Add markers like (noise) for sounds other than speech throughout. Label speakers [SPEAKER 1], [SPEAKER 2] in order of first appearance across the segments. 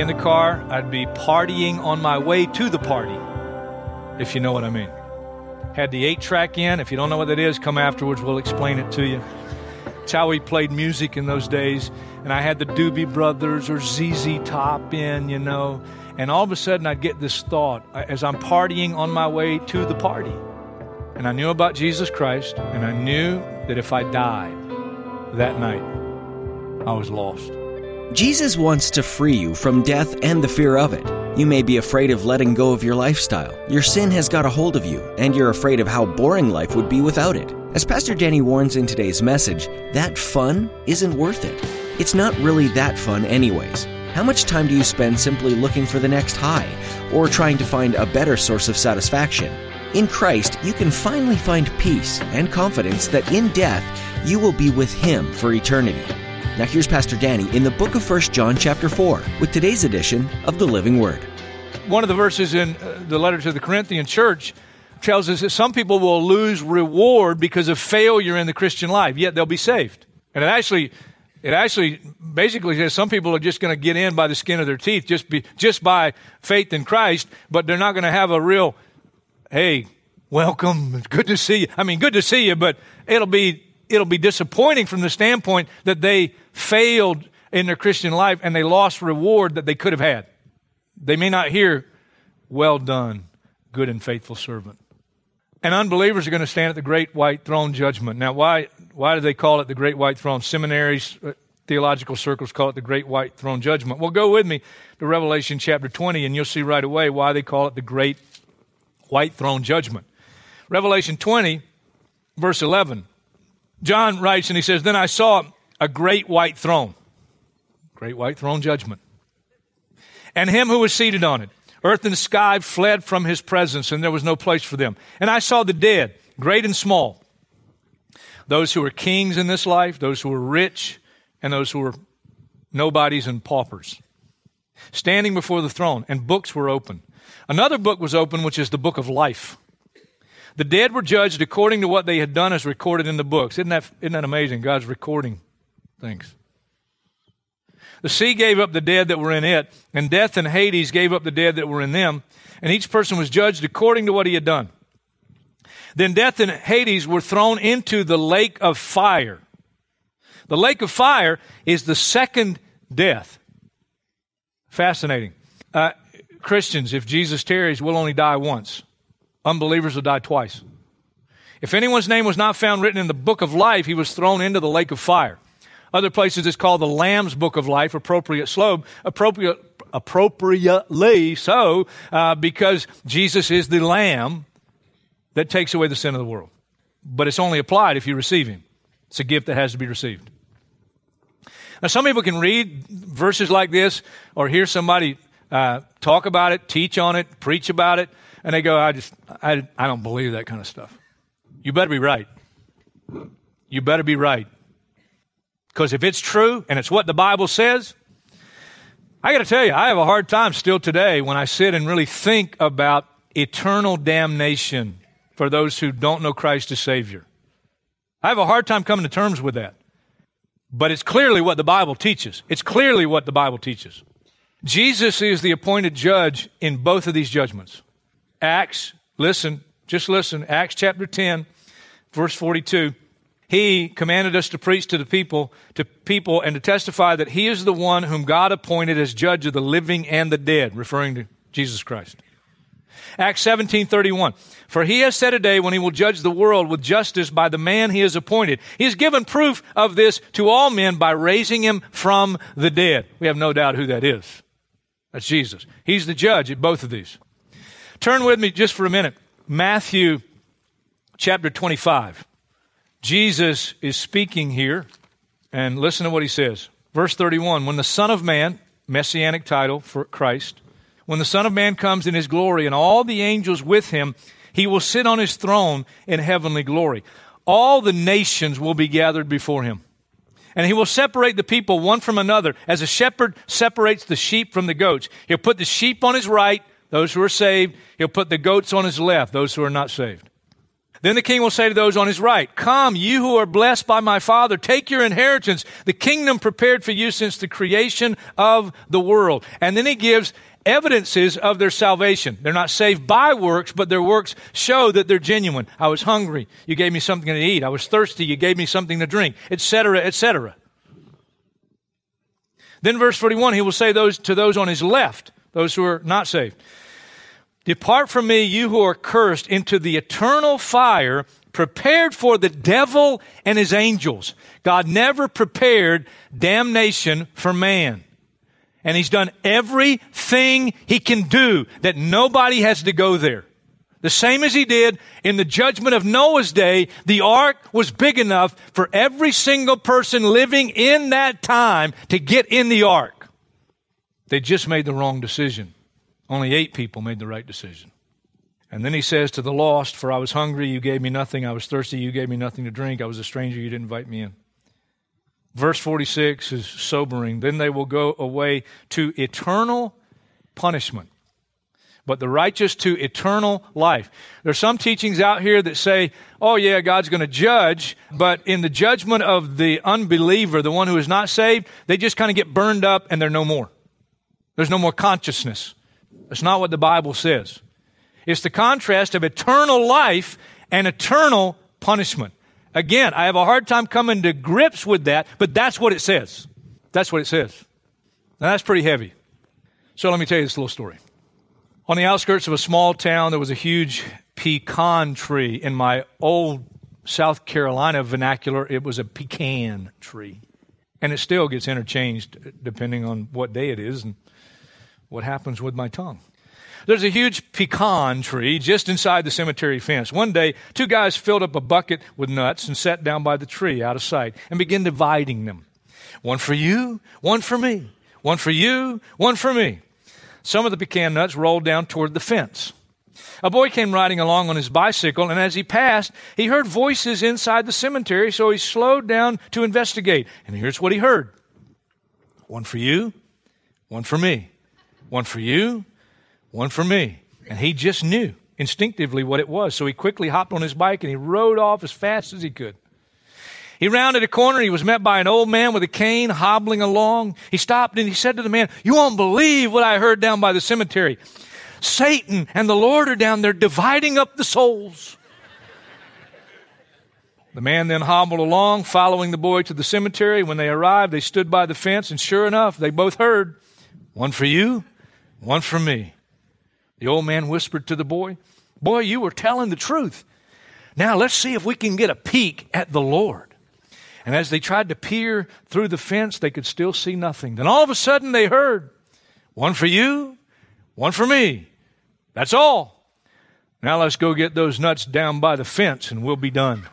[SPEAKER 1] In
[SPEAKER 2] the car, I'd be partying on my way to the party, if you know what I mean. Had the eight track in. If you don't know what that is, come afterwards, we'll explain it to you. It's how we played music in those days. And I had the Doobie Brothers or ZZ Top in, you know. And all of a sudden, I'd get this thought uh, as I'm partying on my way to the party. And I knew about Jesus Christ, and I knew that if I died that night, I was lost.
[SPEAKER 3] Jesus wants to free you from death and the fear of it. You may be afraid of letting go of your lifestyle. Your sin has got a hold of you, and you're afraid of how boring life would be without it. As Pastor Danny warns in today's message, that fun isn't worth it. It's not really that fun, anyways. How much time do you spend simply looking for the next high, or trying to find a better source of satisfaction? In Christ, you can finally find peace and confidence that in death, you will be with Him for eternity. Now here's Pastor Danny in the book of 1 John chapter 4 with today's edition of the Living Word.
[SPEAKER 2] One of the verses in uh, the letter to the Corinthian church tells us that some people will lose reward because of failure in the Christian life, yet they'll be saved. And it actually it actually basically says some people are just going to get in by the skin of their teeth just be, just by faith in Christ, but they're not going to have a real hey, welcome, good to see you. I mean, good to see you, but it'll be it'll be disappointing from the standpoint that they failed in their Christian life and they lost reward that they could have had. They may not hear, Well done, good and faithful servant. And unbelievers are going to stand at the great white throne judgment. Now, why, why do they call it the great white throne? Seminaries, uh, theological circles call it the great white throne judgment. Well, go with me to Revelation chapter 20, and you'll see right away why they call it the great white throne judgment. Revelation 20, verse 11. John writes and he says, Then I saw a great white throne, great white throne judgment, and him who was seated on it. Earth and sky fled from his presence, and there was no place for them. And I saw the dead, great and small, those who were kings in this life, those who were rich, and those who were nobodies and paupers, standing before the throne, and books were open. Another book was open, which is the book of life. The dead were judged according to what they had done as recorded in the books. Isn't that, isn't that amazing? God's recording things. The sea gave up the dead that were in it, and death and Hades gave up the dead that were in them, and each person was judged according to what he had done. Then death and Hades were thrown into the lake of fire. The lake of fire is the second death. Fascinating. Uh, Christians, if Jesus tarries, we'll only die once. Unbelievers will die twice. If anyone's name was not found written in the book of life, he was thrown into the lake of fire. Other places it's called the Lamb's Book of Life, appropriate slope, appropriate, appropriately so, uh, because Jesus is the Lamb that takes away the sin of the world. But it's only applied if you receive Him. It's a gift that has to be received. Now, some people can read verses like this or hear somebody uh, talk about it, teach on it, preach about it, and they go, I just, I, I don't believe that kind of stuff. You better be right. You better be right. Because if it's true and it's what the Bible says, I got to tell you, I have a hard time still today when I sit and really think about eternal damnation for those who don't know Christ as Savior. I have a hard time coming to terms with that. But it's clearly what the Bible teaches. It's clearly what the Bible teaches. Jesus is the appointed judge in both of these judgments. Acts, listen, just listen, Acts chapter 10, verse 42. He commanded us to preach to the people, to people, and to testify that He is the one whom God appointed as judge of the living and the dead, referring to Jesus Christ. Acts 17:31 For he has set a day when he will judge the world with justice by the man he has appointed. He has given proof of this to all men by raising him from the dead. We have no doubt who that is. That's Jesus. He's the judge at both of these. Turn with me just for a minute. Matthew chapter 25. Jesus is speaking here, and listen to what he says. Verse 31 When the Son of Man, messianic title for Christ, when the Son of Man comes in his glory and all the angels with him, he will sit on his throne in heavenly glory. All the nations will be gathered before him. And he will separate the people one from another as a shepherd separates the sheep from the goats. He'll put the sheep on his right, those who are saved. He'll put the goats on his left, those who are not saved. Then the king will say to those on his right, Come, you who are blessed by my Father, take your inheritance, the kingdom prepared for you since the creation of the world. And then he gives evidences of their salvation. They're not saved by works, but their works show that they're genuine. I was hungry, you gave me something to eat. I was thirsty, you gave me something to drink, etc., etc. Then verse 41, he will say those to those on his left, those who are not saved. Depart from me, you who are cursed, into the eternal fire prepared for the devil and his angels. God never prepared damnation for man. And he's done everything he can do that nobody has to go there. The same as he did in the judgment of Noah's day, the ark was big enough for every single person living in that time to get in the ark. They just made the wrong decision. Only eight people made the right decision. And then he says to the lost, For I was hungry, you gave me nothing. I was thirsty, you gave me nothing to drink. I was a stranger, you didn't invite me in. Verse 46 is sobering. Then they will go away to eternal punishment, but the righteous to eternal life. There's some teachings out here that say, oh, yeah, God's going to judge, but in the judgment of the unbeliever, the one who is not saved, they just kind of get burned up and they're no more. There's no more consciousness. That's not what the Bible says. It's the contrast of eternal life and eternal punishment. Again, I have a hard time coming to grips with that, but that's what it says. That's what it says. Now, that's pretty heavy. So let me tell you this little story. On the outskirts of a small town, there was a huge pecan tree. In my old South Carolina vernacular, it was a pecan tree. And it still gets interchanged depending on what day it is and what happens with my tongue. There's a huge pecan tree just inside the cemetery fence. One day, two guys filled up a bucket with nuts and sat down by the tree out of sight and began dividing them. One for you, one for me. One for you, one for me. Some of the pecan nuts rolled down toward the fence. A boy came riding along on his bicycle, and as he passed, he heard voices inside the cemetery, so he slowed down to investigate. And here's what he heard one for you, one for me. One for you, one for me. And he just knew instinctively what it was. So he quickly hopped on his bike and he rode off as fast as he could. He rounded a corner. He was met by an old man with a cane hobbling along. He stopped and he said to the man, You won't believe what I heard down by the cemetery. Satan and the Lord are down there dividing up the souls. The man then hobbled along, following the boy to the cemetery. When they arrived, they stood by the fence, and sure enough, they both heard, One for you, one for me. The old man whispered to the boy, Boy, you were telling the truth. Now let's see if we can get a peek at the Lord. And as they tried to peer through the fence, they could still see nothing. Then all of a sudden they heard, One for you, one for me. That's all. Now let's go get those nuts down by the fence and we'll be done.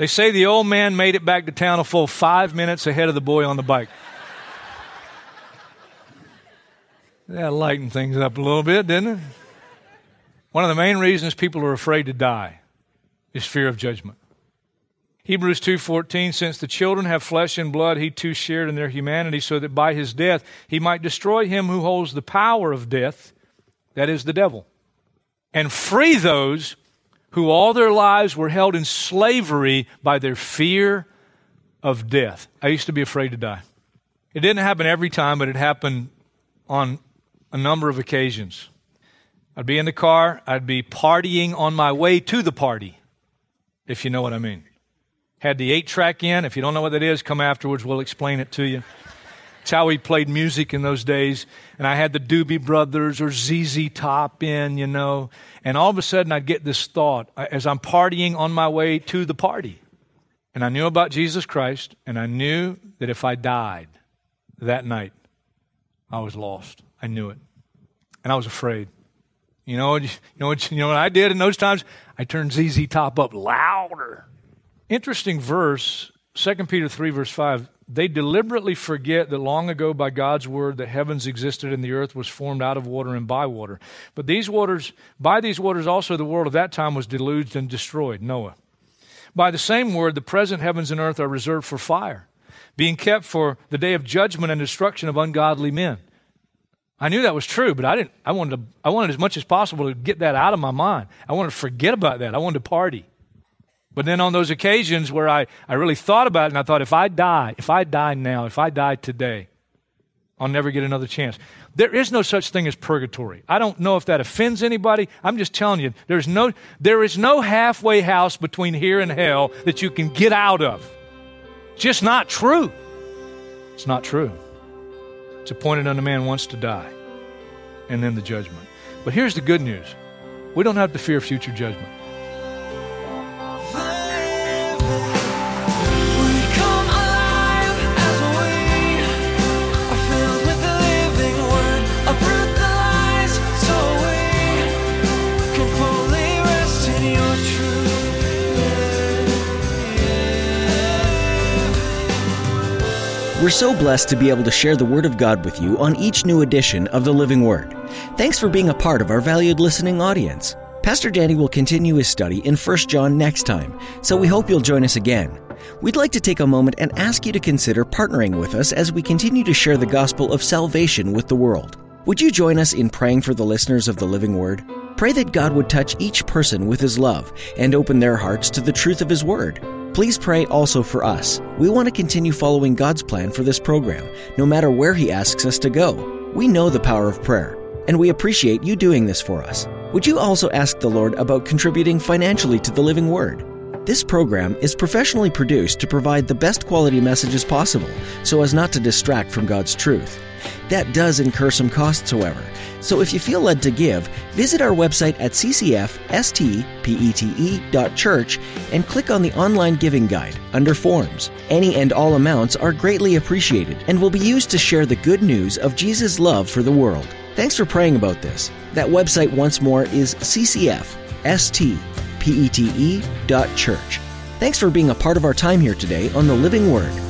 [SPEAKER 2] They say the old man made it back to town a full five minutes ahead of the boy on the bike. That lightened things up a little bit, didn't it? One of the main reasons people are afraid to die is fear of judgment. Hebrews 2:14 since the children have flesh and blood he too shared in their humanity so that by his death he might destroy him who holds the power of death that is the devil and free those who all their lives were held in slavery by their fear of death. I used to be afraid to die. It didn't happen every time, but it happened on a number of occasions. I'd be in the car, I'd be partying on my way to the party, if you know what I mean. Had the eight track in. If you don't know what that is, come afterwards, we'll explain it to you. It's how we played music in those days. And I had the Doobie Brothers or ZZ Top in, you know. And all of a sudden, I'd get this thought uh, as I'm partying on my way to the party. And I knew about Jesus Christ, and I knew that if I died that night, I was lost. I knew it. And I was afraid. You know, (laughs) you know, what, you know what I did in those times? I turned ZZ Top up louder. Interesting verse, 2 Peter 3, verse 5 they deliberately forget that long ago, by God's word, the heavens existed and the earth was formed out of water and by water. But these waters, by these waters also, the world of that time was deluged and destroyed. Noah. By the same word, the present heavens and earth are reserved for fire, being kept for the day of judgment and destruction of ungodly men. I knew that was true, but I didn't. I wanted to. I wanted as much as possible to get that out of my mind. I wanted to forget about that. I wanted to party. But then on those occasions where I, I really thought about it and I thought, if I die, if I die now, if I die today, I'll never get another chance. There is no such thing as purgatory. I don't know if that offends anybody. I'm just telling you, there's no, there is no halfway house between here and hell that you can get out of. It's Just not true. It's not true. It's appointed unto man once to die, and then the judgment. But here's the good news we don't have to fear future judgment.
[SPEAKER 3] We're so blessed to be able to share the Word of God with you on each new edition of the Living Word. Thanks for being a part of our valued listening audience. Pastor Danny will continue his study in 1 John next time, so we hope you'll join us again. We'd like to take a moment and ask you to consider partnering with us as we continue to share the gospel of salvation with the world. Would you join us in praying for the listeners of the Living Word? Pray that God would touch each person with His love and open their hearts to the truth of His Word. Please pray also for us. We want to continue following God's plan for this program, no matter where He asks us to go. We know the power of prayer, and we appreciate you doing this for us. Would you also ask the Lord about contributing financially to the Living Word? This program is professionally produced to provide the best quality messages possible so as not to distract from God's truth. That does incur some costs, however. So if you feel led to give, visit our website at ccfstpete.church and click on the online giving guide under Forms. Any and all amounts are greatly appreciated and will be used to share the good news of Jesus' love for the world. Thanks for praying about this. That website once more is ccfstpete.church. Thanks for being a part of our time here today on the Living Word.